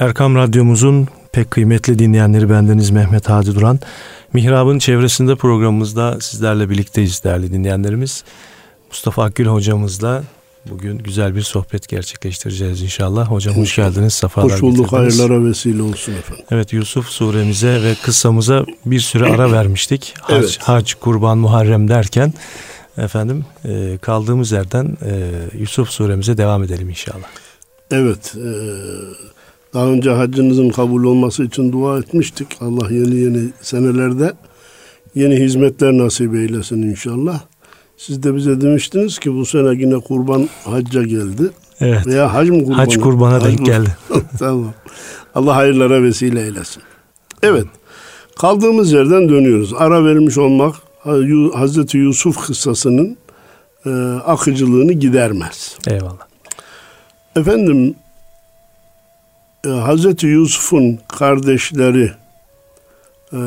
Erkam Radyomuzun pek kıymetli dinleyenleri bendeniz Mehmet Hadi Duran. Mihrab'ın çevresinde programımızda sizlerle birlikteyiz değerli dinleyenlerimiz. Mustafa Akgül hocamızla bugün güzel bir sohbet gerçekleştireceğiz inşallah. Hocam hoş geldiniz, sefalar Hoş bulduk, getirdiniz. hayırlara vesile olsun efendim. Evet Yusuf suremize ve kıssamıza bir süre ara vermiştik. Hac, evet. hac kurban, muharrem derken efendim e, kaldığımız yerden e, Yusuf suremize devam edelim inşallah. Evet, e, daha önce haccınızın kabul olması için dua etmiştik. Allah yeni yeni senelerde yeni hizmetler nasip eylesin inşallah. Siz de bize demiştiniz ki bu sene yine kurban hacca geldi. Evet. Veya hac mı kurbanı? Hac kurbana hac denk geldi. tamam. Allah hayırlara vesile eylesin. Evet. Kaldığımız yerden dönüyoruz. Ara vermiş olmak Hazreti Yusuf kıssasının e, akıcılığını gidermez. Eyvallah. Efendim e, Hazreti Yusuf'un kardeşleri e,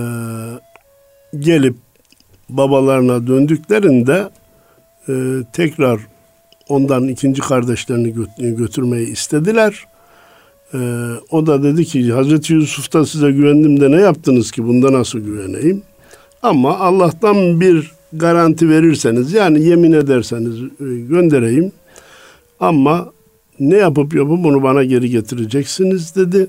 gelip babalarına döndüklerinde e, tekrar ondan ikinci kardeşlerini götürmeyi istediler. E, o da dedi ki Hazreti Yusuf'ta size güvendim de ne yaptınız ki bunda nasıl güveneyim? Ama Allah'tan bir garanti verirseniz yani yemin ederseniz e, göndereyim. Ama ne yapıp yapıp bunu bana geri getireceksiniz dedi.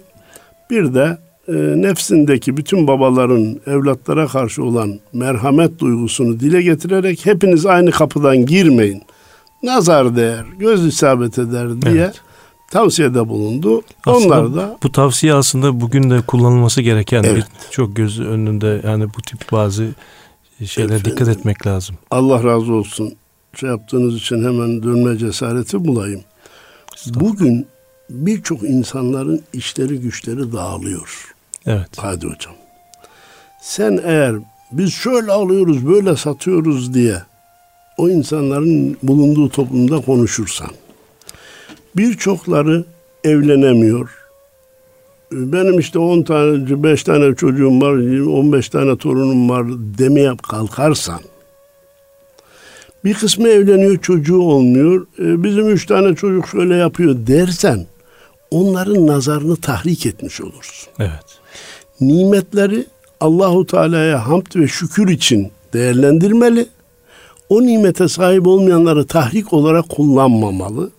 Bir de e, nefsindeki bütün babaların evlatlara karşı olan merhamet duygusunu dile getirerek hepiniz aynı kapıdan girmeyin. Nazar değer, göz isabet eder diye evet. tavsiyede bulundu. Aslında Onlar da bu tavsiye aslında bugün de kullanılması gereken evet. bir çok göz önünde yani bu tip bazı şeylere Efendim, dikkat etmek lazım. Allah razı olsun. Şey yaptığınız için hemen dönme cesareti bulayım. Bugün birçok insanların işleri güçleri dağılıyor. Evet. Hadi hocam. Sen eğer biz şöyle alıyoruz böyle satıyoruz diye o insanların bulunduğu toplumda konuşursan birçokları evlenemiyor. Benim işte 10 tane 5 tane çocuğum var 15 tane torunum var demeye kalkarsan bir kısmı evleniyor çocuğu olmuyor. E, bizim üç tane çocuk şöyle yapıyor dersen onların nazarını tahrik etmiş olursun. Evet. Nimetleri Allahu Teala'ya hamd ve şükür için değerlendirmeli. O nimete sahip olmayanları tahrik olarak kullanmamalı.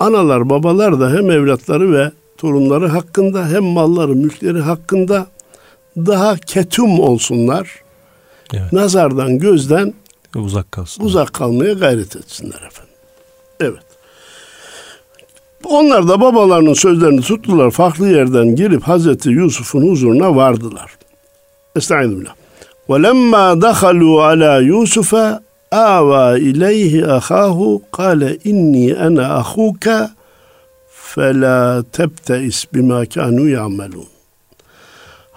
Analar, babalar da hem evlatları ve torunları hakkında hem malları, mülkleri hakkında daha ketum olsunlar. Evet. Nazardan, gözden Uzak kalsınlar. Uzak kalmaya gayret etsinler efendim. Evet. Onlar da babalarının sözlerini tuttular. Farklı yerden girip Hazreti Yusuf'un huzuruna vardılar. Estağfirullah. وَلَمَّا دَخَلُوا عَلَى يُوسُفَ آوَى إِلَيْهِ أَخَاهُ قَالَ إِنِّي أَنَا أَخُوكَ فَلَا تَبْتَئِسْ بِمَا كَانُوا يَعْمَلُونَ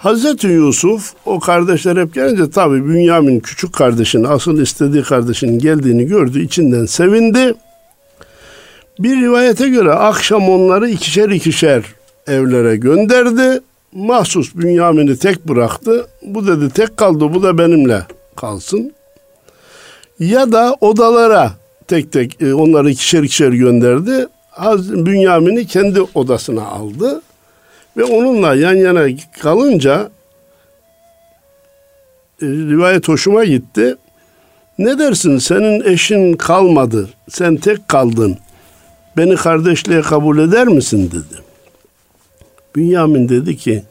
Hazreti Yusuf o kardeşler hep gelince tabi Bünyamin küçük kardeşinin asıl istediği kardeşinin geldiğini gördü içinden sevindi. Bir rivayete göre akşam onları ikişer ikişer evlere gönderdi. Mahsus Bünyamin'i tek bıraktı. Bu dedi tek kaldı bu da benimle kalsın. Ya da odalara tek tek e, onları ikişer ikişer gönderdi. Bünyamin'i kendi odasına aldı. Ve onunla yan yana kalınca e, rivayet hoşuma gitti. Ne dersin senin eşin kalmadı. Sen tek kaldın. Beni kardeşliğe kabul eder misin dedi. Bünyamin dedi ki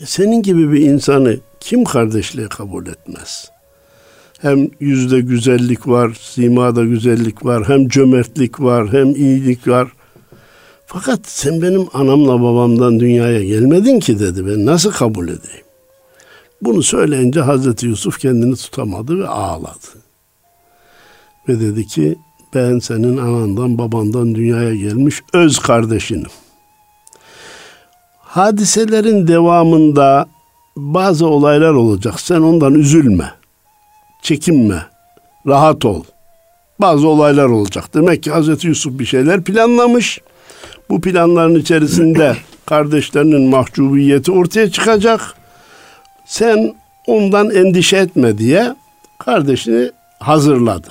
e, senin gibi bir insanı kim kardeşliğe kabul etmez? Hem yüzde güzellik var, simada güzellik var, hem cömertlik var, hem iyilik var. Fakat sen benim anamla babamdan dünyaya gelmedin ki dedi. Ben nasıl kabul edeyim? Bunu söyleyince Hazreti Yusuf kendini tutamadı ve ağladı. Ve dedi ki ben senin anandan babandan dünyaya gelmiş öz kardeşinim. Hadiselerin devamında bazı olaylar olacak. Sen ondan üzülme. Çekinme. Rahat ol. Bazı olaylar olacak. Demek ki Hazreti Yusuf bir şeyler planlamış. Bu planların içerisinde kardeşlerinin mahcubiyeti ortaya çıkacak. Sen ondan endişe etme diye kardeşini hazırladı.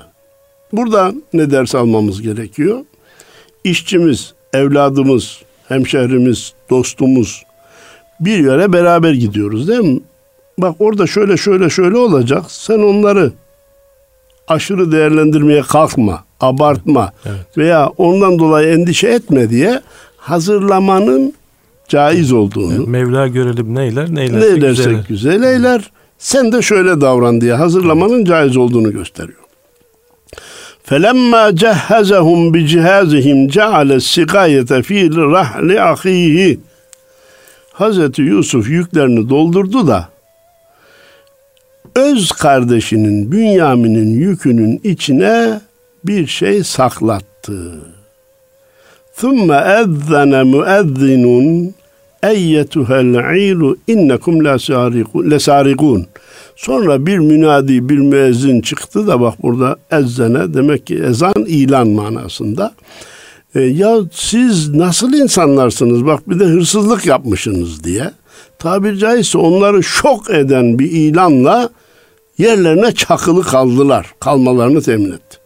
Burada ne ders almamız gerekiyor? İşçimiz, evladımız hemşehrimiz, dostumuz bir yere beraber gidiyoruz değil mi? Bak orada şöyle şöyle şöyle olacak. Sen onları aşırı değerlendirmeye kalkma, abartma Evet. veya ondan dolayı endişe etme diye hazırlamanın caiz olduğunu. Yani Mevla görelim neyler ne neylerse edersek güzel. güzel eyler. Sen de şöyle davran diye hazırlamanın caiz olduğunu gösteriyor. فَلَمَّا جَهَّزَهُمْ بِجِهَازِهِمْ جَعَلَ السِّقَايَةَ ف۪ي رَحْلِ أَخِيهِ Hazreti Yusuf yüklerini doldurdu da öz kardeşinin Bünyamin'in yükünün içine bir şey saklattı. ثُمَّ اَذَّنَ مُؤَذِّنٌ اَيَّتُهَا الْعِيرُ اِنَّكُمْ لَسَارِقُونَ Sonra bir münadi, bir müezzin çıktı da bak burada ezzene demek ki ezan ilan manasında. E, ya siz nasıl insanlarsınız bak bir de hırsızlık yapmışsınız diye. tabiri caizse onları şok eden bir ilanla yerlerine çakılı kaldılar. Kalmalarını temin etti.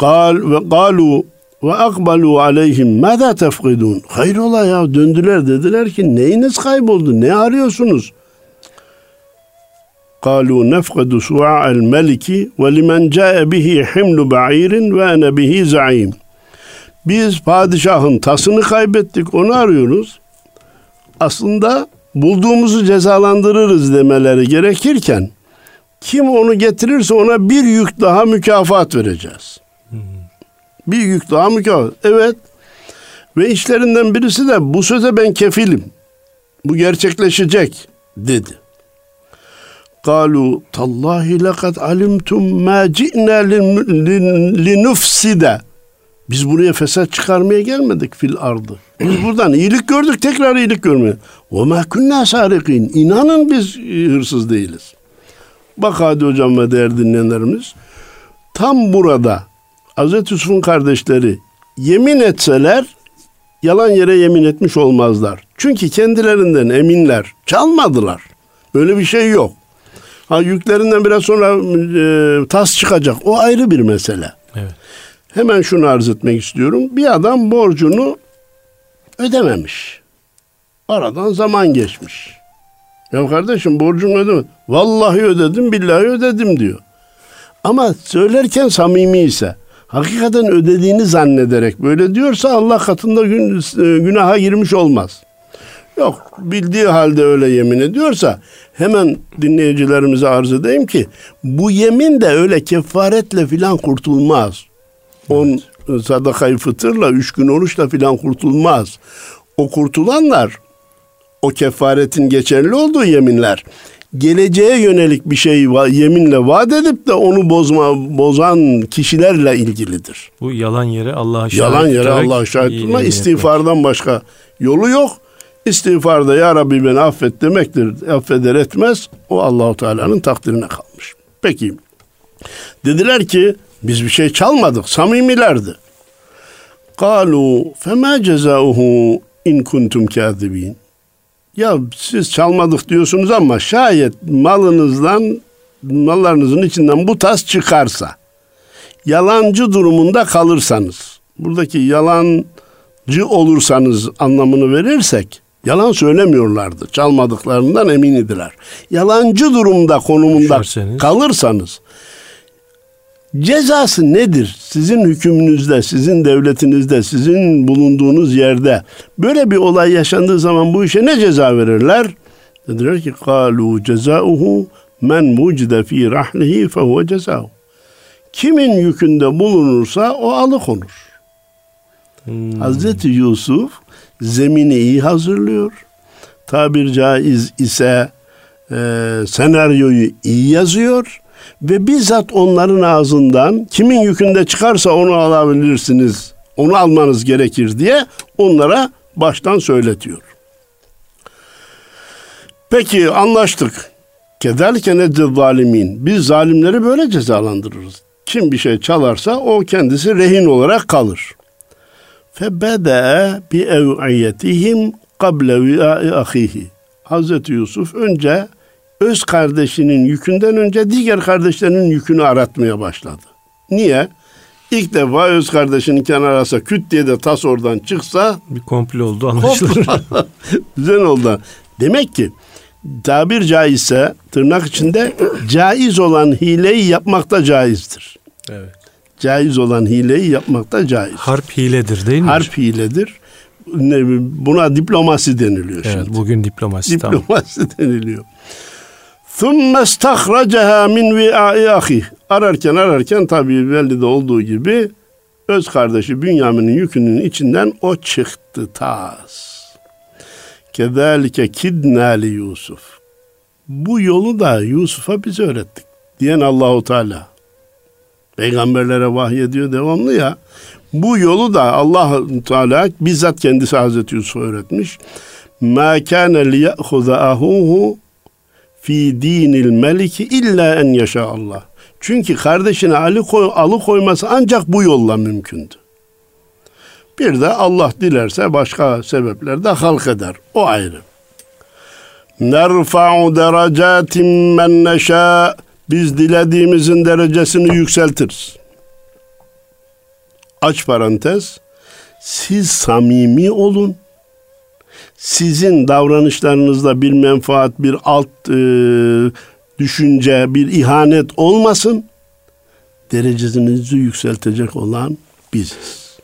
Kal ve galu ve akbalu aleyhim mada tefkidun. Hayrola ya döndüler dediler ki neyiniz kayboldu? Ne arıyorsunuz? Kalu nefkidu su'a el meliki ve limen ca'e bihi himlu ba'irin ve ene bihi za'im. Biz padişahın tasını kaybettik onu arıyoruz. Aslında bulduğumuzu cezalandırırız demeleri gerekirken kim onu getirirse ona bir yük daha mükafat vereceğiz. Hmm. Bir yük daha mükafat. Evet. Ve işlerinden birisi de bu söze ben kefilim. Bu gerçekleşecek dedi. Kalu tallahi lekad alimtum ma ci'na linufside biz buraya fesat çıkarmaya gelmedik fil ardı. Biz buradan iyilik gördük tekrar iyilik görmeye. Ve ma kunna sarikin. İnanın biz hırsız değiliz. Bak hadi hocam ve değerli dinleyenlerimiz. Tam burada Hazreti Yusuf'un kardeşleri yemin etseler yalan yere yemin etmiş olmazlar. Çünkü kendilerinden eminler. Çalmadılar. Böyle bir şey yok. Ha yüklerinden biraz sonra e, tas çıkacak. O ayrı bir mesele. Evet. Hemen şunu arz etmek istiyorum. Bir adam borcunu ödememiş. Aradan zaman geçmiş. Ya kardeşim borcunu ödeme. Vallahi ödedim, billahi ödedim diyor. Ama söylerken samimi ise, hakikaten ödediğini zannederek böyle diyorsa Allah katında gün, günaha girmiş olmaz. Yok bildiği halde öyle yemin ediyorsa hemen dinleyicilerimize arz edeyim ki bu yemin de öyle kefaretle filan kurtulmaz. On sadakayı fıtırla üç gün oruçla filan kurtulmaz. O kurtulanlar o kefaretin geçerli olduğu yeminler geleceğe yönelik bir şey yeminle vaat edip de onu bozma bozan kişilerle ilgilidir. Bu yalan yere Allah'a şahit Yalan yere Allah'a şahit tutma istiğfardan başka yolu yok. İstiğfarda ya Rabbi beni affet demektir. Affeder etmez. O Allahu Teala'nın takdirine kalmış. Peki. Dediler ki biz bir şey çalmadık. Samimilerdi. Kalu fema cezauhu in kuntum kâzibin. Ya siz çalmadık diyorsunuz ama şayet malınızdan mallarınızın içinden bu tas çıkarsa yalancı durumunda kalırsanız buradaki yalancı olursanız anlamını verirsek yalan söylemiyorlardı. Çalmadıklarından emin idiler. Yalancı durumda konumunda Düşerseniz. kalırsanız cezası nedir? Sizin hükmünüzde, sizin devletinizde, sizin bulunduğunuz yerde böyle bir olay yaşandığı zaman bu işe ne ceza verirler? Dediler ki kalu cezauhu men mucide fi rahlihi fehuve cezauhu. Kimin yükünde bulunursa o alıkonur. Hmm. Hazreti Yusuf zemini iyi hazırlıyor. Tabir caiz ise e, senaryoyu iyi yazıyor ve bizzat onların ağzından kimin yükünde çıkarsa onu alabilirsiniz, onu almanız gerekir diye onlara baştan söyletiyor. Peki anlaştık. Kederlike neccel zalimin. Biz zalimleri böyle cezalandırırız. Kim bir şey çalarsa o kendisi rehin olarak kalır. Febede bi ev'iyetihim kable vi'ai ahihi. Hazreti Yusuf önce öz kardeşinin yükünden önce diğer kardeşlerinin yükünü aratmaya başladı. Niye? İlk defa öz kardeşinin kenarasa küt diye de tas oradan çıksa bir komplo oldu anlaşılır. Güzel oldu. Demek ki tabir caizse tırnak içinde caiz olan hileyi yapmakta caizdir. Evet. Caiz olan hileyi yapmakta caiz. Harp hiledir değil mi? Harp hiledir. Buna diplomasi deniliyor evet, şimdi. Bugün diplomasi. Diplomasi tamam. deniliyor. ثُمَّ اسْتَخْرَجَهَا مِنْ وِعَاءِ اَخِهِ Ararken ararken tabii belli de olduğu gibi öz kardeşi Bünyamin'in yükünün içinden o çıktı tas. Kezalike kidna li Yusuf. Bu yolu da Yusuf'a biz öğrettik. Diyen Allahu Teala. Peygamberlere vahyediyor devamlı ya. Bu yolu da Allah Teala bizzat kendisi Hazreti Yusuf'a öğretmiş. Ma kana liyakhudha ahuhu fi dinil meliki illa en yaşa Allah. Çünkü kardeşini alıkoy, alıkoyması ancak bu yolla mümkündü. Bir de Allah dilerse başka sebepler de halk eder. O ayrı. Nerfa'u derecatin men neşâ. Biz dilediğimizin derecesini yükseltiriz. Aç parantez. Siz samimi olun. Sizin davranışlarınızda bir menfaat, bir alt e, düşünce, bir ihanet olmasın. Derecenizi yükseltecek olan biziz.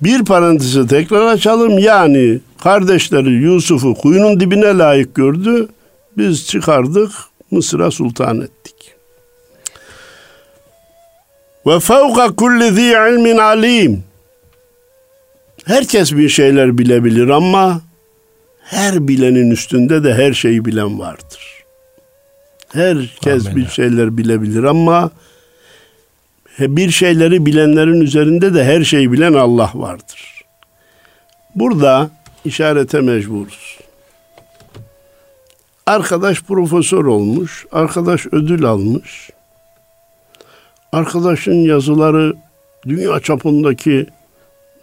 Bir parantezi tekrar açalım. Yani kardeşleri Yusuf'u kuyunun dibine layık gördü. Biz çıkardık Mısır'a sultan ettik. Ve fevka kulli zi ilmin alim. Herkes bir şeyler bilebilir ama her bilenin üstünde de her şeyi bilen vardır. Herkes Amin. bir şeyler bilebilir ama bir şeyleri bilenlerin üzerinde de her şeyi bilen Allah vardır. Burada işarete mecburuz. Arkadaş profesör olmuş, arkadaş ödül almış. Arkadaşın yazıları dünya çapındaki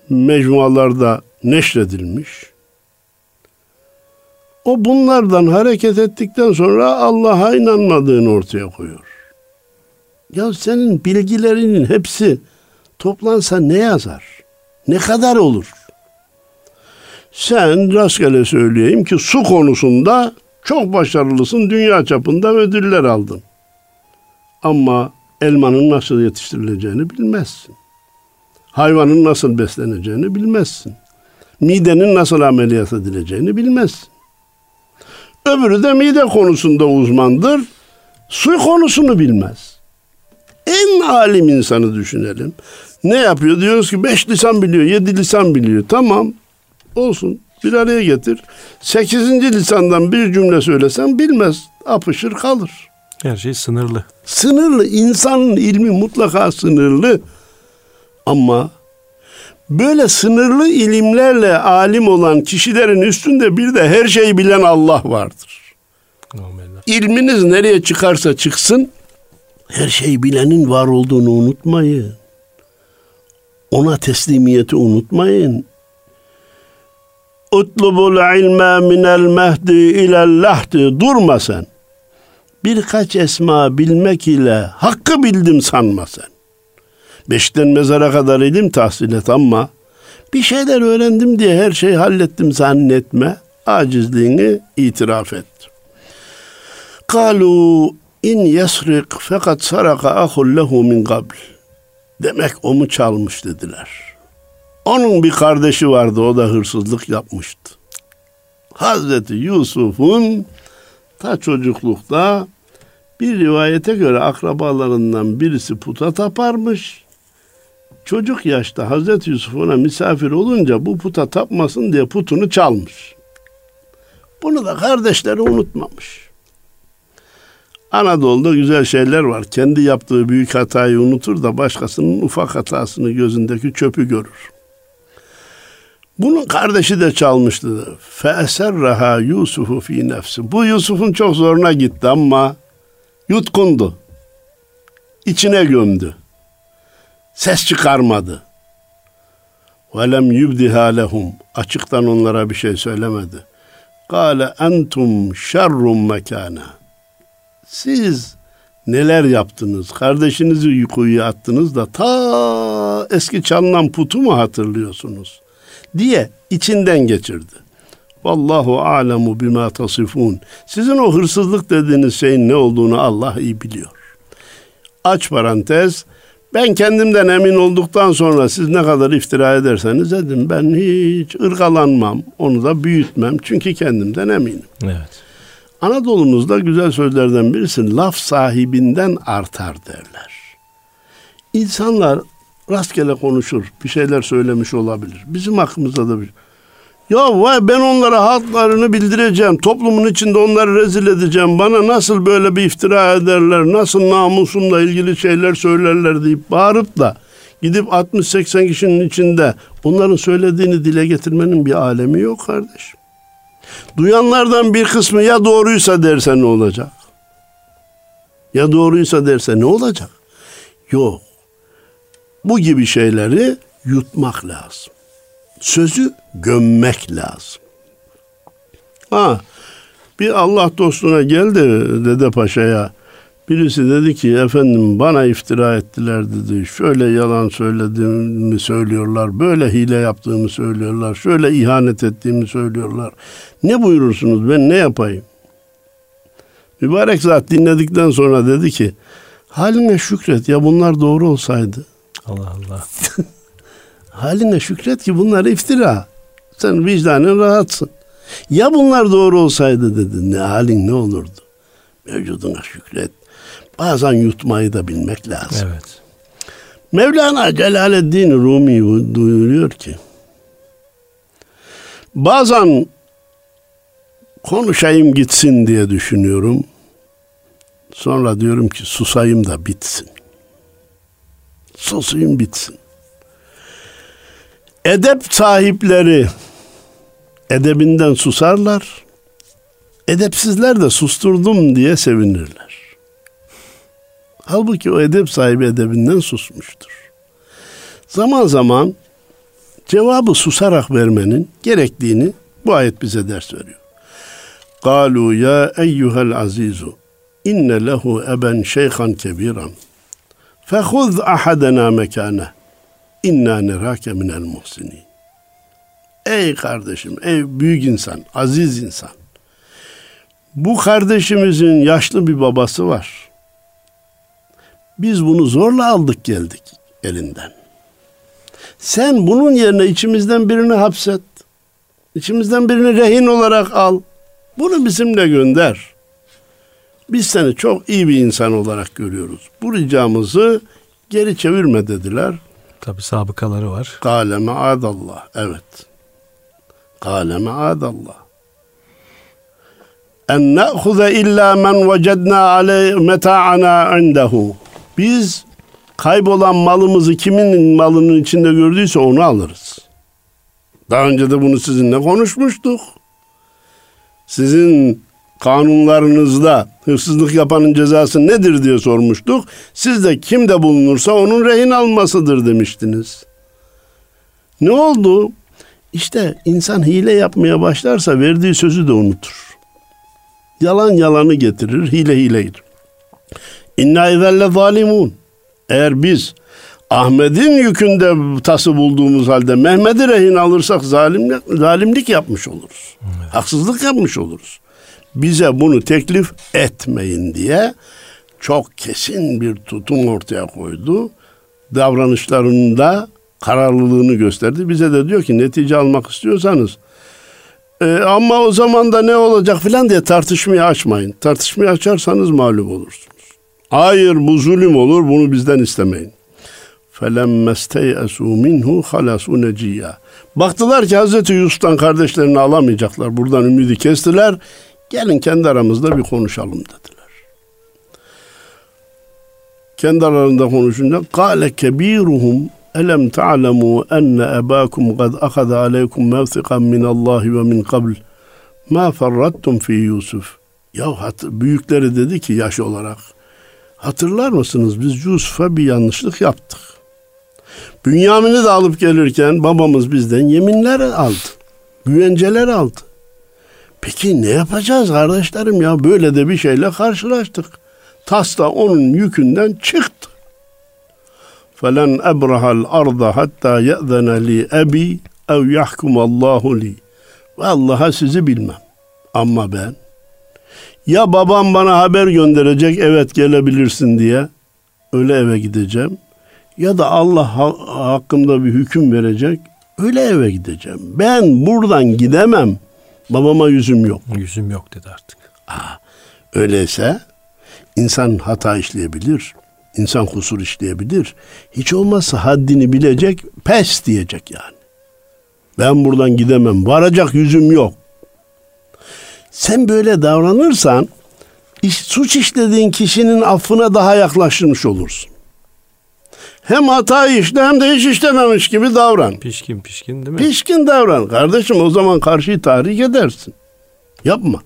mecmualarda neşredilmiş. O bunlardan hareket ettikten sonra Allah'a inanmadığını ortaya koyuyor. Ya senin bilgilerinin hepsi toplansa ne yazar? Ne kadar olur? Sen rastgele söyleyeyim ki su konusunda çok başarılısın. Dünya çapında ödüller aldın. Ama elmanın nasıl yetiştirileceğini bilmezsin. Hayvanın nasıl besleneceğini bilmezsin. Midenin nasıl ameliyat edileceğini bilmezsin. Öbürü de mide konusunda uzmandır. Su konusunu bilmez. En alim insanı düşünelim. Ne yapıyor? Diyoruz ki beş lisan biliyor, yedi lisan biliyor. Tamam olsun bir araya getir. Sekizinci lisandan bir cümle söylesen bilmez. Apışır kalır. Her şey sınırlı. Sınırlı. İnsanın ilmi mutlaka sınırlı. Ama böyle sınırlı ilimlerle alim olan kişilerin üstünde bir de her şeyi bilen Allah vardır. Amin. İlminiz nereye çıkarsa çıksın her şeyi bilenin var olduğunu unutmayın. Ona teslimiyeti unutmayın. Utlubul ilme minel mehdi ilel lahdi. Durma sen. Birkaç esma bilmek ile hakkı bildim sanma sen. Beşten mezara kadar ilim tahsil et ama bir şeyler öğrendim diye her şeyi hallettim zannetme. Acizliğini itiraf et. Kalu in yesrik fakat saraka ahul lehu min qabl. Demek o mu çalmış dediler. Onun bir kardeşi vardı o da hırsızlık yapmıştı. Hazreti Yusuf'un ta çocuklukta bir rivayete göre akrabalarından birisi puta taparmış. Çocuk yaşta Hazreti Yusuf ona misafir olunca bu puta tapmasın diye putunu çalmış. Bunu da kardeşleri unutmamış. Anadolu'da güzel şeyler var. Kendi yaptığı büyük hatayı unutur da başkasının ufak hatasını gözündeki çöpü görür. Bunun kardeşi de çalmıştı. Feserraha Yusufu fi nefsi. Bu Yusuf'un çok zoruna gitti ama yutkundu. İçine gömdü. Ses çıkarmadı. Velem yubdiha lehum. Açıktan onlara bir şey söylemedi. Kale entum şerrum mekana. Siz neler yaptınız? Kardeşinizi kuyuya attınız da ta eski çalınan putu mu hatırlıyorsunuz? Diye içinden geçirdi. Vallahu alemu bima tasifun. Sizin o hırsızlık dediğiniz şeyin ne olduğunu Allah iyi biliyor. Aç parantez. Ben kendimden emin olduktan sonra siz ne kadar iftira ederseniz edin. Ben hiç ırgalanmam. Onu da büyütmem. Çünkü kendimden eminim. Evet. Anadolu'muzda güzel sözlerden birisi laf sahibinden artar derler. İnsanlar rastgele konuşur, bir şeyler söylemiş olabilir. Bizim hakkımızda da bir ya vay ben onlara haklarını bildireceğim. Toplumun içinde onları rezil edeceğim. Bana nasıl böyle bir iftira ederler, nasıl namusumla ilgili şeyler söylerler deyip bağırıp da gidip 60-80 kişinin içinde onların söylediğini dile getirmenin bir alemi yok kardeşim. Duyanlardan bir kısmı ya doğruysa derse ne olacak? Ya doğruysa derse ne olacak? Yok. Bu gibi şeyleri yutmak lazım. Sözü gömmek lazım. Ha, bir Allah dostuna geldi Dede Paşa'ya. Birisi dedi ki efendim bana iftira ettiler dedi. Şöyle yalan söylediğimi söylüyorlar. Böyle hile yaptığımı söylüyorlar. Şöyle ihanet ettiğimi söylüyorlar. Ne buyurursunuz ben ne yapayım? Mübarek zat dinledikten sonra dedi ki haline şükret ya bunlar doğru olsaydı. Allah Allah. haline şükret ki bunlar iftira. Sen vicdanen rahatsın. Ya bunlar doğru olsaydı dedi. Ne halin ne olurdu? Mevcuduna şükret. Bazen yutmayı da bilmek lazım. Evet. Mevlana Celaleddin Rumi duyuruyor ki bazen konuşayım gitsin diye düşünüyorum. Sonra diyorum ki susayım da bitsin. Susayım bitsin. Edep sahipleri edebinden susarlar. Edepsizler de susturdum diye sevinirler. Halbuki o edep sahibi edebinden susmuştur. Zaman zaman cevabı susarak vermenin gerektiğini bu ayet bize ders veriyor. Kalu ya eyyuhel azizu inne lehu eben şeyhan kebiran fehuz ahadena mekane inna nerake minel muhsinin. Ey kardeşim, ey büyük insan, aziz insan. Bu kardeşimizin yaşlı bir babası var. Biz bunu zorla aldık geldik elinden. Sen bunun yerine içimizden birini hapset. İçimizden birini rehin olarak al. Bunu bizimle gönder. Biz seni çok iyi bir insan olarak görüyoruz. Bu ricamızı geri çevirme dediler. Tabi sabıkaları var. Kâle me'adallah. Evet. Kâle me'adallah. En ne'huze illa men vecedna aleyh meta'ana indehu. Biz kaybolan malımızı kimin malının içinde gördüyse onu alırız. Daha önce de bunu sizinle konuşmuştuk. Sizin kanunlarınızda hırsızlık yapanın cezası nedir diye sormuştuk. Siz de kimde bulunursa onun rehin almasıdır demiştiniz. Ne oldu? İşte insan hile yapmaya başlarsa verdiği sözü de unutur. Yalan yalanı getirir, hile hile getirir. İnna izelle zalimun. Eğer biz Ahmet'in yükünde tası bulduğumuz halde Mehmet'i rehin alırsak zalimlik, zalimlik yapmış oluruz. Evet. Haksızlık yapmış oluruz Bize bunu teklif etmeyin diye çok kesin bir tutum ortaya koydu. Davranışlarında kararlılığını gösterdi. Bize de diyor ki netice almak istiyorsanız e, ama o zaman da ne olacak filan diye tartışmayı açmayın. Tartışmayı açarsanız mağlup olursunuz. Hayır bu zulüm olur bunu bizden istemeyin. فَلَمَّ اسْتَيْأَسُوا مِنْهُ خَلَصُوا نَجِيًّا Baktılar ki Hazreti Yusuf'tan kardeşlerini alamayacaklar. Buradan ümidi kestiler. Gelin kendi aramızda bir konuşalım dediler. Kendi aralarında konuşunca kâle kebiruhum elem ta'lemu enne ebâkum kad akada aleykum mevsikan minallahi ve min kabl ma ferrattum fi Yusuf. Ya hatır, büyükleri dedi ki yaş olarak hatırlar mısınız biz Yusuf'a bir yanlışlık yaptık. Bünyamin'i de alıp gelirken babamız bizden yeminler aldı. Güvenceler aldı. Peki ne yapacağız kardeşlerim ya? Böyle de bir şeyle karşılaştık. Tas da onun yükünden çıktı. Felen ebrahal arda hatta ye'zene li ebi ev yahkum Allahu li. Vallaha sizi bilmem. Ama ben ya babam bana haber gönderecek evet gelebilirsin diye öyle eve gideceğim ya da Allah hakkımda bir hüküm verecek öyle eve gideceğim. Ben buradan gidemem. Babama yüzüm yok. Yüzüm yok dedi artık. Öyleyse insan hata işleyebilir. insan kusur işleyebilir. Hiç olmazsa haddini bilecek, pes diyecek yani. Ben buradan gidemem. Varacak yüzüm yok. Sen böyle davranırsan iş, suç işlediğin kişinin affına daha yaklaşmış olursun. Hem hata işle hem de hiç işlememiş gibi davran. Pişkin pişkin değil mi? Pişkin davran. Kardeşim o zaman karşıyı tahrik edersin. Yapma.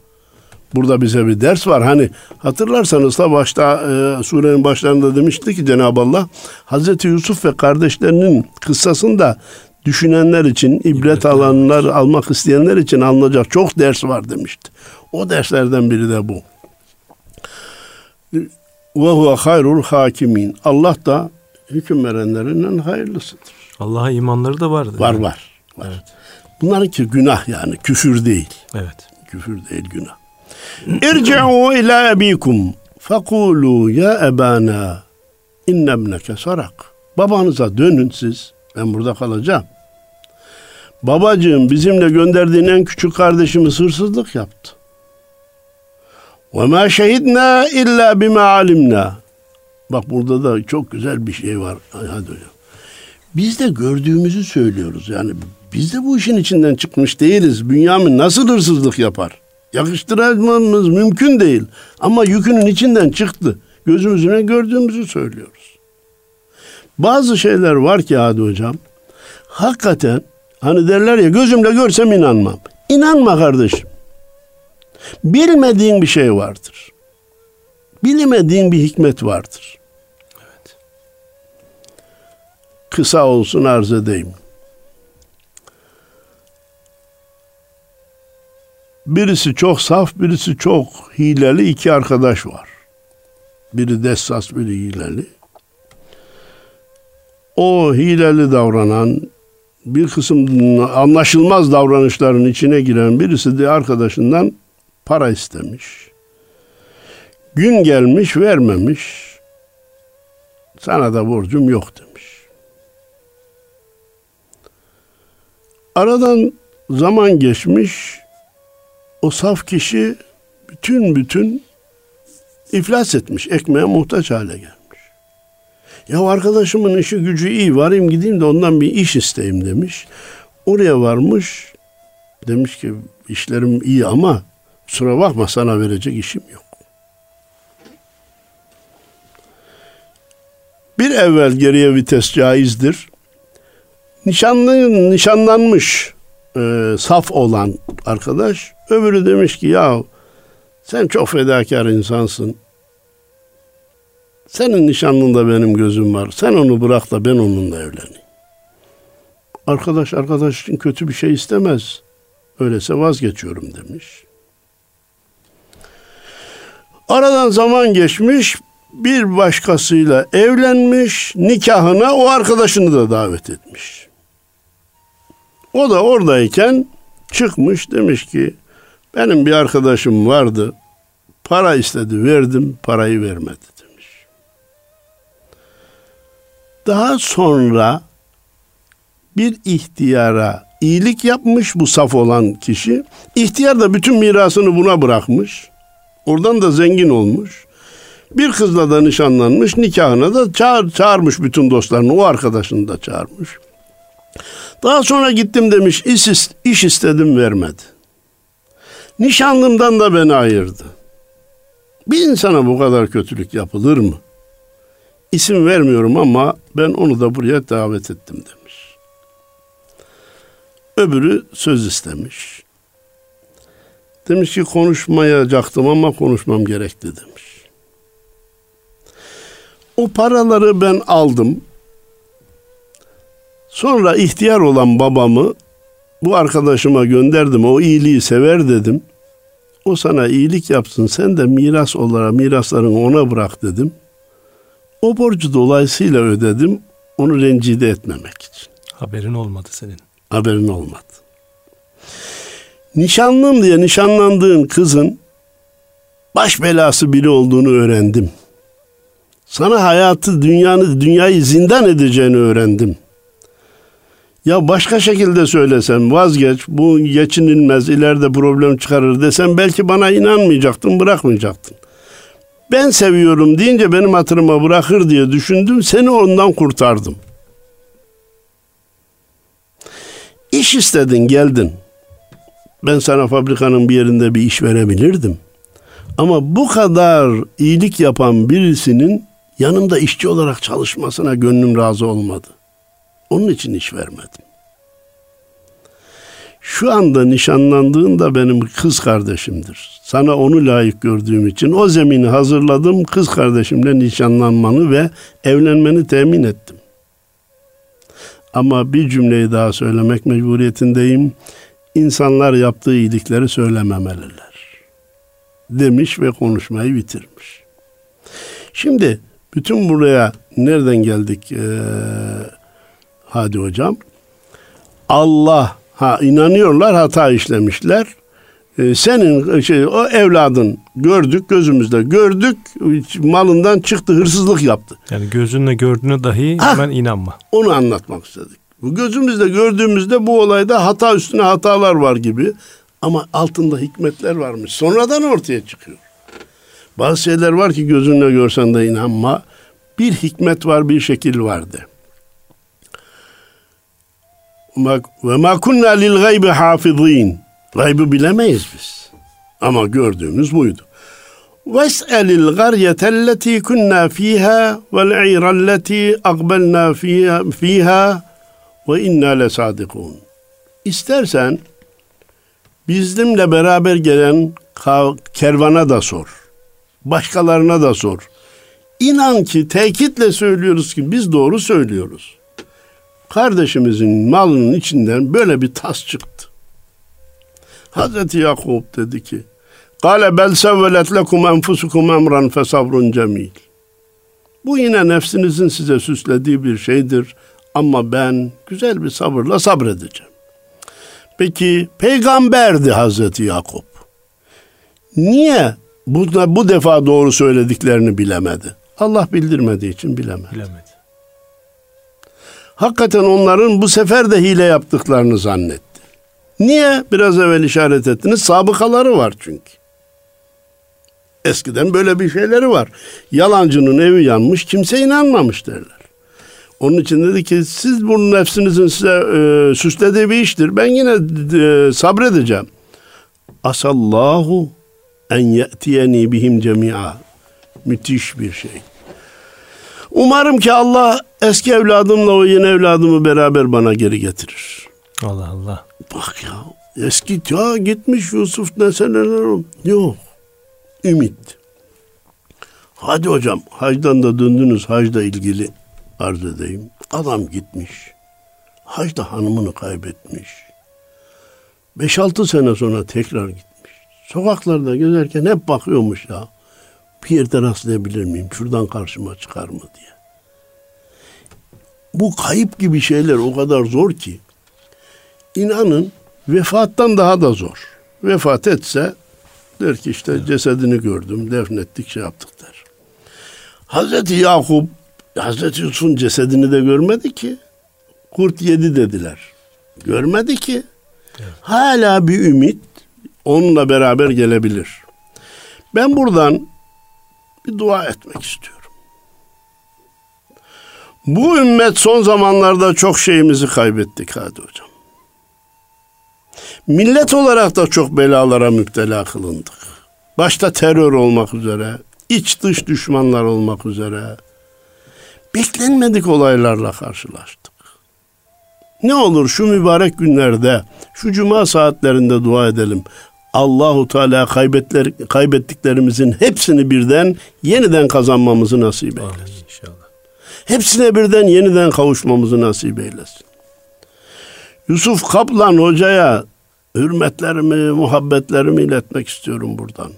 Burada bize bir ders var. Hani hatırlarsanız da başta e, surenin başlarında demişti ki Cenab-ı Allah Hazreti Yusuf ve kardeşlerinin kıssasında düşünenler için, ibret İbret alanlar almak isteyenler için alınacak çok ders var demişti. O derslerden biri de bu. Ve huve hayrul hakimin. Allah da hüküm verenlerinden hayırlısıdır. Allah'a imanları da vardı. Var var. var. Evet. Bunlarınki günah yani küfür değil. Evet. Küfür değil günah. İrci'u ila abikum fekulu ya ebana inne ibneke sarak. Babanıza dönün siz. Ben burada kalacağım. Babacığım bizimle gönderdiğin en küçük kardeşimiz hırsızlık yaptı. Ve ma şehidna illa bima alimna. Bak burada da çok güzel bir şey var. Hadi hocam. Biz de gördüğümüzü söylüyoruz. Yani biz de bu işin içinden çıkmış değiliz. Bünyamin nasıl hırsızlık yapar? Yakıştırmamız mümkün değil. Ama yükünün içinden çıktı. Gözümüzüne gördüğümüzü söylüyoruz. Bazı şeyler var ki Hadi Hocam. Hakikaten hani derler ya gözümle görsem inanmam. İnanma kardeşim. Bilmediğin bir şey vardır. Bilemediğin bir hikmet vardır. Kısa olsun arz edeyim. Birisi çok saf, birisi çok hileli iki arkadaş var. Biri dessas, biri hileli. O hileli davranan, bir kısım anlaşılmaz davranışların içine giren birisi de arkadaşından para istemiş. Gün gelmiş vermemiş. Sana da borcum yok demiş. Aradan zaman geçmiş. O saf kişi bütün bütün iflas etmiş. Ekmeğe muhtaç hale gelmiş. Ya arkadaşımın işi gücü iyi varayım gideyim de ondan bir iş isteyeyim demiş. Oraya varmış. Demiş ki işlerim iyi ama kusura bakma sana verecek işim yok. Bir evvel geriye vites caizdir. Nişanlı, nişanlanmış e, saf olan arkadaş öbürü demiş ki ya sen çok fedakar insansın. Senin nişanlında benim gözüm var. Sen onu bırak da ben onunla evleneyim. Arkadaş arkadaş için kötü bir şey istemez. Öyleyse vazgeçiyorum demiş. Aradan zaman geçmiş bir başkasıyla evlenmiş, nikahına o arkadaşını da davet etmiş. O da oradayken çıkmış demiş ki benim bir arkadaşım vardı. Para istedi, verdim, parayı vermedi demiş. Daha sonra bir ihtiyara iyilik yapmış bu saf olan kişi. İhtiyar da bütün mirasını buna bırakmış. Oradan da zengin olmuş. Bir kızla da nişanlanmış, nikahına da çağır, çağırmış bütün dostlarını, o arkadaşını da çağırmış. Daha sonra gittim demiş, iş, iş istedim vermedi. Nişanlımdan da beni ayırdı. Bir insana bu kadar kötülük yapılır mı? İsim vermiyorum ama ben onu da buraya davet ettim demiş. Öbürü söz istemiş. Demiş ki konuşmayacaktım ama konuşmam gerekti demiş. O paraları ben aldım. Sonra ihtiyar olan babamı bu arkadaşıma gönderdim. O iyiliği sever dedim. O sana iyilik yapsın sen de miras olarak miraslarını ona bırak dedim. O borcu dolayısıyla ödedim onu rencide etmemek için. Haberin olmadı senin. Haberin olmadı. Nişanlım diye nişanlandığın kızın baş belası biri olduğunu öğrendim. Sana hayatı, dünyanı, dünyayı zindan edeceğini öğrendim. Ya başka şekilde söylesem vazgeç bu geçinilmez ileride problem çıkarır desem belki bana inanmayacaktın bırakmayacaktın. Ben seviyorum deyince benim hatırıma bırakır diye düşündüm seni ondan kurtardım. İş istedin geldin. Ben sana fabrikanın bir yerinde bir iş verebilirdim. Ama bu kadar iyilik yapan birisinin yanımda işçi olarak çalışmasına gönlüm razı olmadı. Onun için iş vermedim. Şu anda nişanlandığın da benim kız kardeşimdir. Sana onu layık gördüğüm için o zemini hazırladım. Kız kardeşimle nişanlanmanı ve evlenmeni temin ettim. Ama bir cümleyi daha söylemek mecburiyetindeyim. İnsanlar yaptığı iyilikleri söylememeliler. Demiş ve konuşmayı bitirmiş. Şimdi bütün buraya nereden geldik ee, Hadi hocam? Allah ha inanıyorlar hata işlemişler. Ee, senin şey o evladın gördük gözümüzde gördük malından çıktı hırsızlık yaptı. Yani gözünle gördüğüne dahi ha, hemen inanma. Onu anlatmak istedik. Bu gözümüzde gördüğümüzde bu olayda hata üstüne hatalar var gibi ama altında hikmetler varmış. Sonradan ortaya çıkıyor. Bazı şeyler var ki gözünle görsen de inanma. Bir hikmet var, bir şekil vardı Ve ma kunna lil gaybi hafizin. Gaybı bilemeyiz biz. Ama gördüğümüz buydu. واسأل القرية التي كنا فيها والعير التي أقبلنا فيها, فيها وإنا لصادقون. İstersen bizimle beraber gelen kervana da sor. Başkalarına da sor. İnan ki tekitle söylüyoruz ki biz doğru söylüyoruz kardeşimizin malının içinden böyle bir tas çıktı. Hazreti Yakup dedi ki Kale bel sevvelet lekum enfusukum emran fesabrun cemil. Bu yine nefsinizin size süslediği bir şeydir ama ben güzel bir sabırla sabredeceğim. Peki peygamberdi Hazreti Yakup. Niye bu, bu defa doğru söylediklerini bilemedi? Allah bildirmediği için bilemedi. Bilemedi hakikaten onların bu sefer de hile yaptıklarını zannetti. Niye? Biraz evvel işaret ettiniz. Sabıkaları var çünkü. Eskiden böyle bir şeyleri var. Yalancının evi yanmış, kimse inanmamış derler. Onun için dedi ki siz bunun nefsinizin size e, süslediği bir iştir. Ben yine e, sabredeceğim. Asallahu en ye'tiyeni bihim cemi'a. Müthiş bir şey. Umarım ki Allah eski evladımla o yeni evladımı beraber bana geri getirir. Allah Allah. Bak ya eski ya gitmiş Yusuf ne seneler yok. Ümit. Hadi hocam hacdan da döndünüz hacda ilgili arz edeyim. Adam gitmiş. Hacda hanımını kaybetmiş. 5-6 sene sonra tekrar gitmiş. Sokaklarda gezerken hep bakıyormuş ya bir yerde rastlayabilir miyim? Şuradan karşıma çıkar mı diye. Bu kayıp gibi şeyler o kadar zor ki inanın vefattan daha da zor. Vefat etse der ki işte evet. cesedini gördüm, defnettik, şey yaptık der. Hazreti Yakup Hazreti Yusuf'un cesedini de görmedi ki. Kurt yedi dediler. Görmedi ki. Evet. Hala bir ümit onunla beraber gelebilir. Ben buradan bir dua etmek istiyorum. Bu ümmet son zamanlarda çok şeyimizi kaybettik hadi hocam. Millet olarak da çok belalara müptela kılındık. Başta terör olmak üzere, iç dış düşmanlar olmak üzere beklenmedik olaylarla karşılaştık. Ne olur şu mübarek günlerde, şu cuma saatlerinde dua edelim. Allahu Teala kaybetler, kaybettiklerimizin hepsini birden yeniden kazanmamızı nasip eylesin. Amin inşallah. Hepsine birden yeniden kavuşmamızı nasip eylesin. Yusuf Kaplan hocaya hürmetlerimi, muhabbetlerimi iletmek istiyorum buradan.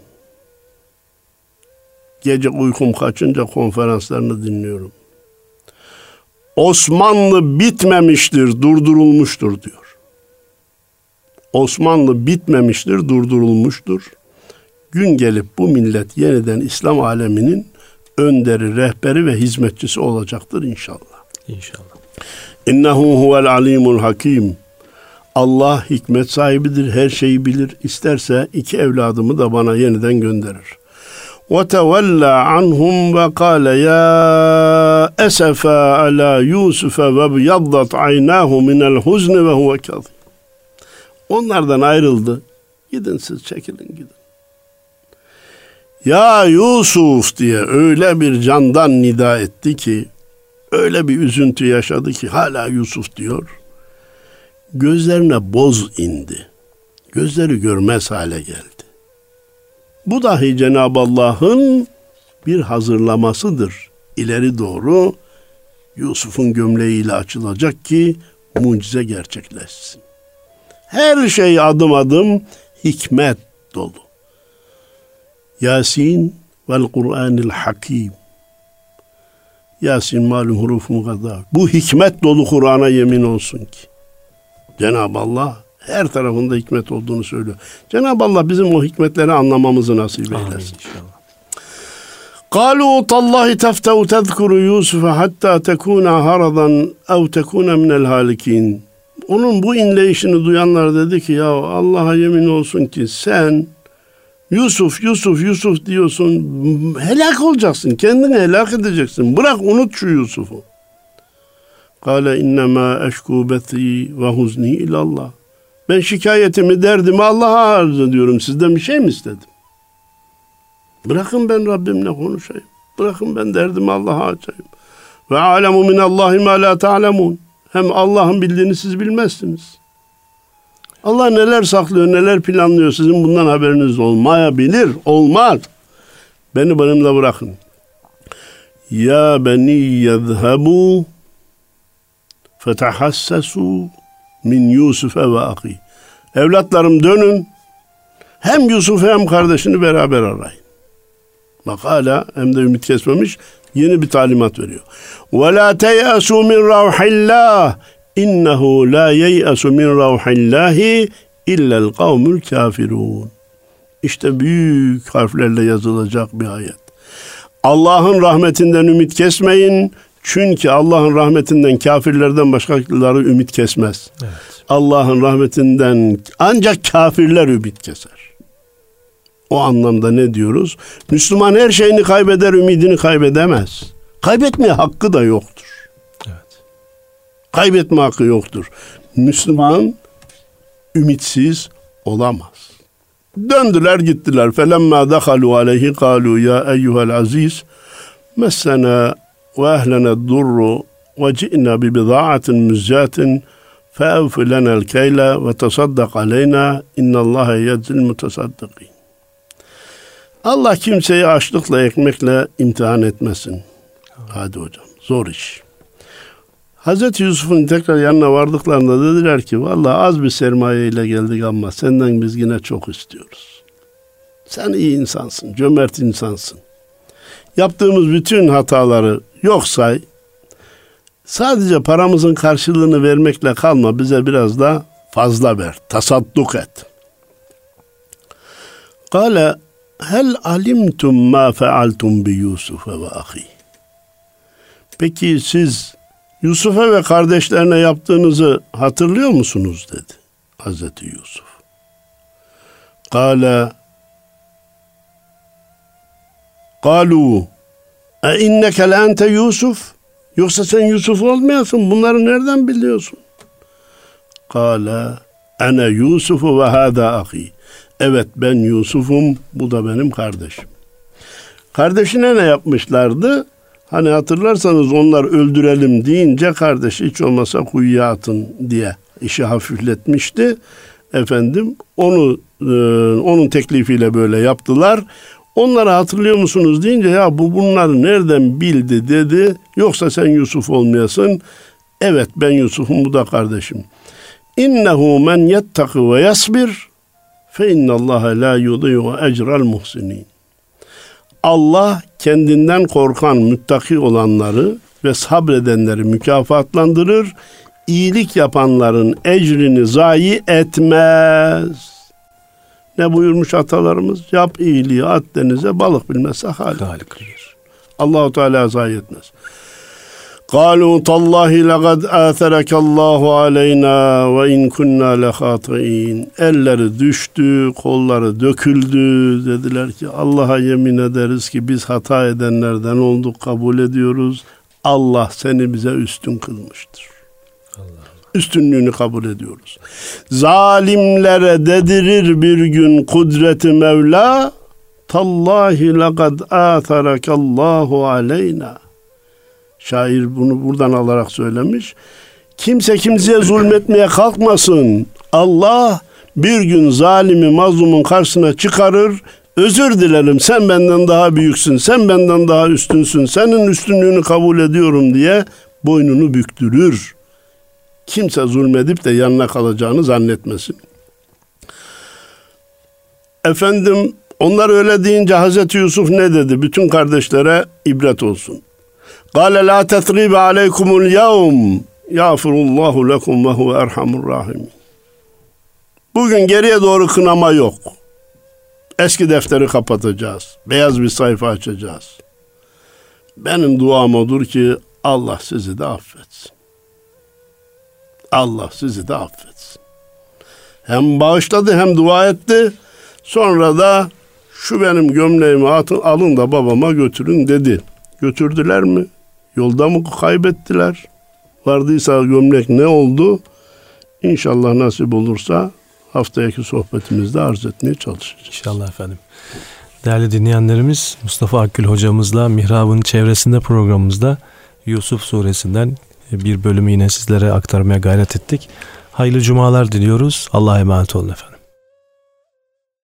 Gece uykum kaçınca konferanslarını dinliyorum. Osmanlı bitmemiştir, durdurulmuştur diyor. Osmanlı bitmemiştir, durdurulmuştur. Gün gelip bu millet yeniden İslam aleminin önderi, rehberi ve hizmetçisi olacaktır inşallah. İnşallah. İnnehu huvel alimul hakim. Allah hikmet sahibidir, her şeyi bilir. İsterse iki evladımı da bana yeniden gönderir. Ve tevella anhum ve kâle ya esefe ala Yusuf ve biyaddat aynâhu minel huzni ve huve kâzîm. Onlardan ayrıldı. Gidin siz çekilin gidin. Ya Yusuf diye öyle bir candan nida etti ki öyle bir üzüntü yaşadı ki hala Yusuf diyor. Gözlerine boz indi. Gözleri görmez hale geldi. Bu dahi Cenab-ı Allah'ın bir hazırlamasıdır. İleri doğru Yusuf'un gömleğiyle açılacak ki mucize gerçekleşsin. Her şey adım adım hikmet dolu. Yasin vel Kur'anil Hakim. Yasin malum hurufu kadar. Bu hikmet dolu Kur'an'a yemin olsun ki. Cenab-ı Allah her tarafında hikmet olduğunu söylüyor. Cenab-ı Allah bizim o hikmetleri anlamamızı nasip eylesin. Amin inşallah. قالوا تالله تفتأ تذكر يوسف حتى تكون هرضا أو تكون من الهالكين onun bu inleyişini duyanlar dedi ki ya Allah'a yemin olsun ki sen Yusuf, Yusuf, Yusuf diyorsun helak olacaksın. Kendini helak edeceksin. Bırak unut şu Yusuf'u. Kale innema eşku ve huzni ilallah. Ben şikayetimi, derdimi Allah'a arz ediyorum. Sizden bir şey mi istedim? Bırakın ben Rabbimle konuşayım. Bırakın ben derdimi Allah'a açayım. Ve alemu minallahi ma la ta'lemun. Hem Allah'ın bildiğini siz bilmezsiniz. Allah neler saklıyor, neler planlıyor sizin bundan haberiniz olmayabilir, olmaz. Beni benimle bırakın. Ya beni yezhebu fetahassasu min Yusuf ve ahi. Evlatlarım dönün. Hem Yusuf hem kardeşini beraber arayın. Bak hala hem de ümit kesmemiş yeni bir talimat veriyor. Ve la teyasu min ravhillah innehu la yeyasu min ravhillahi illel kavmül kafirun. İşte büyük harflerle yazılacak bir ayet. Allah'ın rahmetinden ümit kesmeyin. Çünkü Allah'ın rahmetinden kafirlerden başkaları ümit kesmez. Evet. Allah'ın rahmetinden ancak kafirler ümit keser. O anlamda ne diyoruz? Müslüman her şeyini kaybeder, ümidini kaybedemez. Kaybetmeye hakkı da yoktur. Evet. Kaybetme hakkı yoktur. Müslüman ümitsiz olamaz. Döndüler gittiler. Felemma dakalu aleyhi kalu ya eyyuhel aziz messena ve ehlene durru ve ci'na bi bida'atin müzzatin فَاَوْفِ لَنَا الْكَيْلَ وَتَصَدَّقْ عَلَيْنَا اِنَّ اللّٰهَ يَجْزِ الْمُتَصَدِّقِينَ Allah kimseyi açlıkla ekmekle imtihan etmesin. Hadi hocam zor iş. Hazreti Yusuf'un tekrar yanına vardıklarında dediler ki vallahi az bir sermaye ile geldik ama senden biz yine çok istiyoruz. Sen iyi insansın, cömert insansın. Yaptığımız bütün hataları yok say, Sadece paramızın karşılığını vermekle kalma bize biraz da fazla ver. Tasadduk et. Kale hel alimtum ma fealtum bi Yusuf ve ahi. Peki siz Yusuf'a ve kardeşlerine yaptığınızı hatırlıyor musunuz dedi Hazreti Yusuf. Kale Kalu e inneke le ente Yusuf Yoksa sen Yusuf olmayasın. Bunları nereden biliyorsun? Kale ene Yusufu ve hâdâ ahi. Evet ben Yusuf'um. Bu da benim kardeşim. Kardeşine ne yapmışlardı? Hani hatırlarsanız onlar öldürelim deyince kardeşi hiç olmasa kuyuya atın diye işi hafifletmişti. Efendim onu e, onun teklifiyle böyle yaptılar. Onları hatırlıyor musunuz deyince ya bu bunları nereden bildi dedi. Yoksa sen Yusuf olmayasın. Evet ben Yusuf'um bu da kardeşim. İnnehu men yettaki ve yasbir fe innallaha la yudiyu ecral muhsinin. Allah kendinden korkan müttaki olanları ve sabredenleri mükafatlandırır. İyilik yapanların ecrini zayi etmez. Ne buyurmuş atalarımız? Yap iyiliği at denize balık bilmezse halik. Halik. Allahu Teala zayi etmez. قالوا تالله لقد آثرك الله علينا ve in kunna lehatiin. Elleri düştü, kolları döküldü. Dediler ki Allah'a yemin ederiz ki biz hata edenlerden olduk, kabul ediyoruz. Allah seni bize üstün kılmıştır. Üstünlüğünü kabul ediyoruz. Zalimlere dedirir bir gün kudreti Mevla. Tallahi lekad Allahu aleyna. Şair bunu buradan alarak söylemiş. Kimse kimseye zulmetmeye kalkmasın. Allah bir gün zalimi mazlumun karşısına çıkarır. Özür dilerim sen benden daha büyüksün, sen benden daha üstünsün, senin üstünlüğünü kabul ediyorum diye boynunu büktürür. Kimse zulmedip de yanına kalacağını zannetmesin. Efendim onlar öyle deyince Hazreti Yusuf ne dedi? Bütün kardeşlere ibret olsun. Kale la tetribe aleykumul yevm yağfirullahu lekum ve huve erhamur rahim. Bugün geriye doğru kınama yok. Eski defteri kapatacağız. Beyaz bir sayfa açacağız. Benim duam odur ki Allah sizi de affetsin. Allah sizi de affetsin. Hem bağışladı hem dua etti. Sonra da şu benim gömleğimi atın, alın da babama götürün dedi. Götürdüler mi? Yolda mı kaybettiler? Vardıysa gömlek ne oldu? İnşallah nasip olursa haftaki sohbetimizde arz etmeye çalışacağız. İnşallah efendim. Değerli dinleyenlerimiz Mustafa Akgül hocamızla Mihrab'ın çevresinde programımızda Yusuf suresinden bir bölümü yine sizlere aktarmaya gayret ettik. Hayırlı cumalar diliyoruz. Allah'a emanet olun efendim.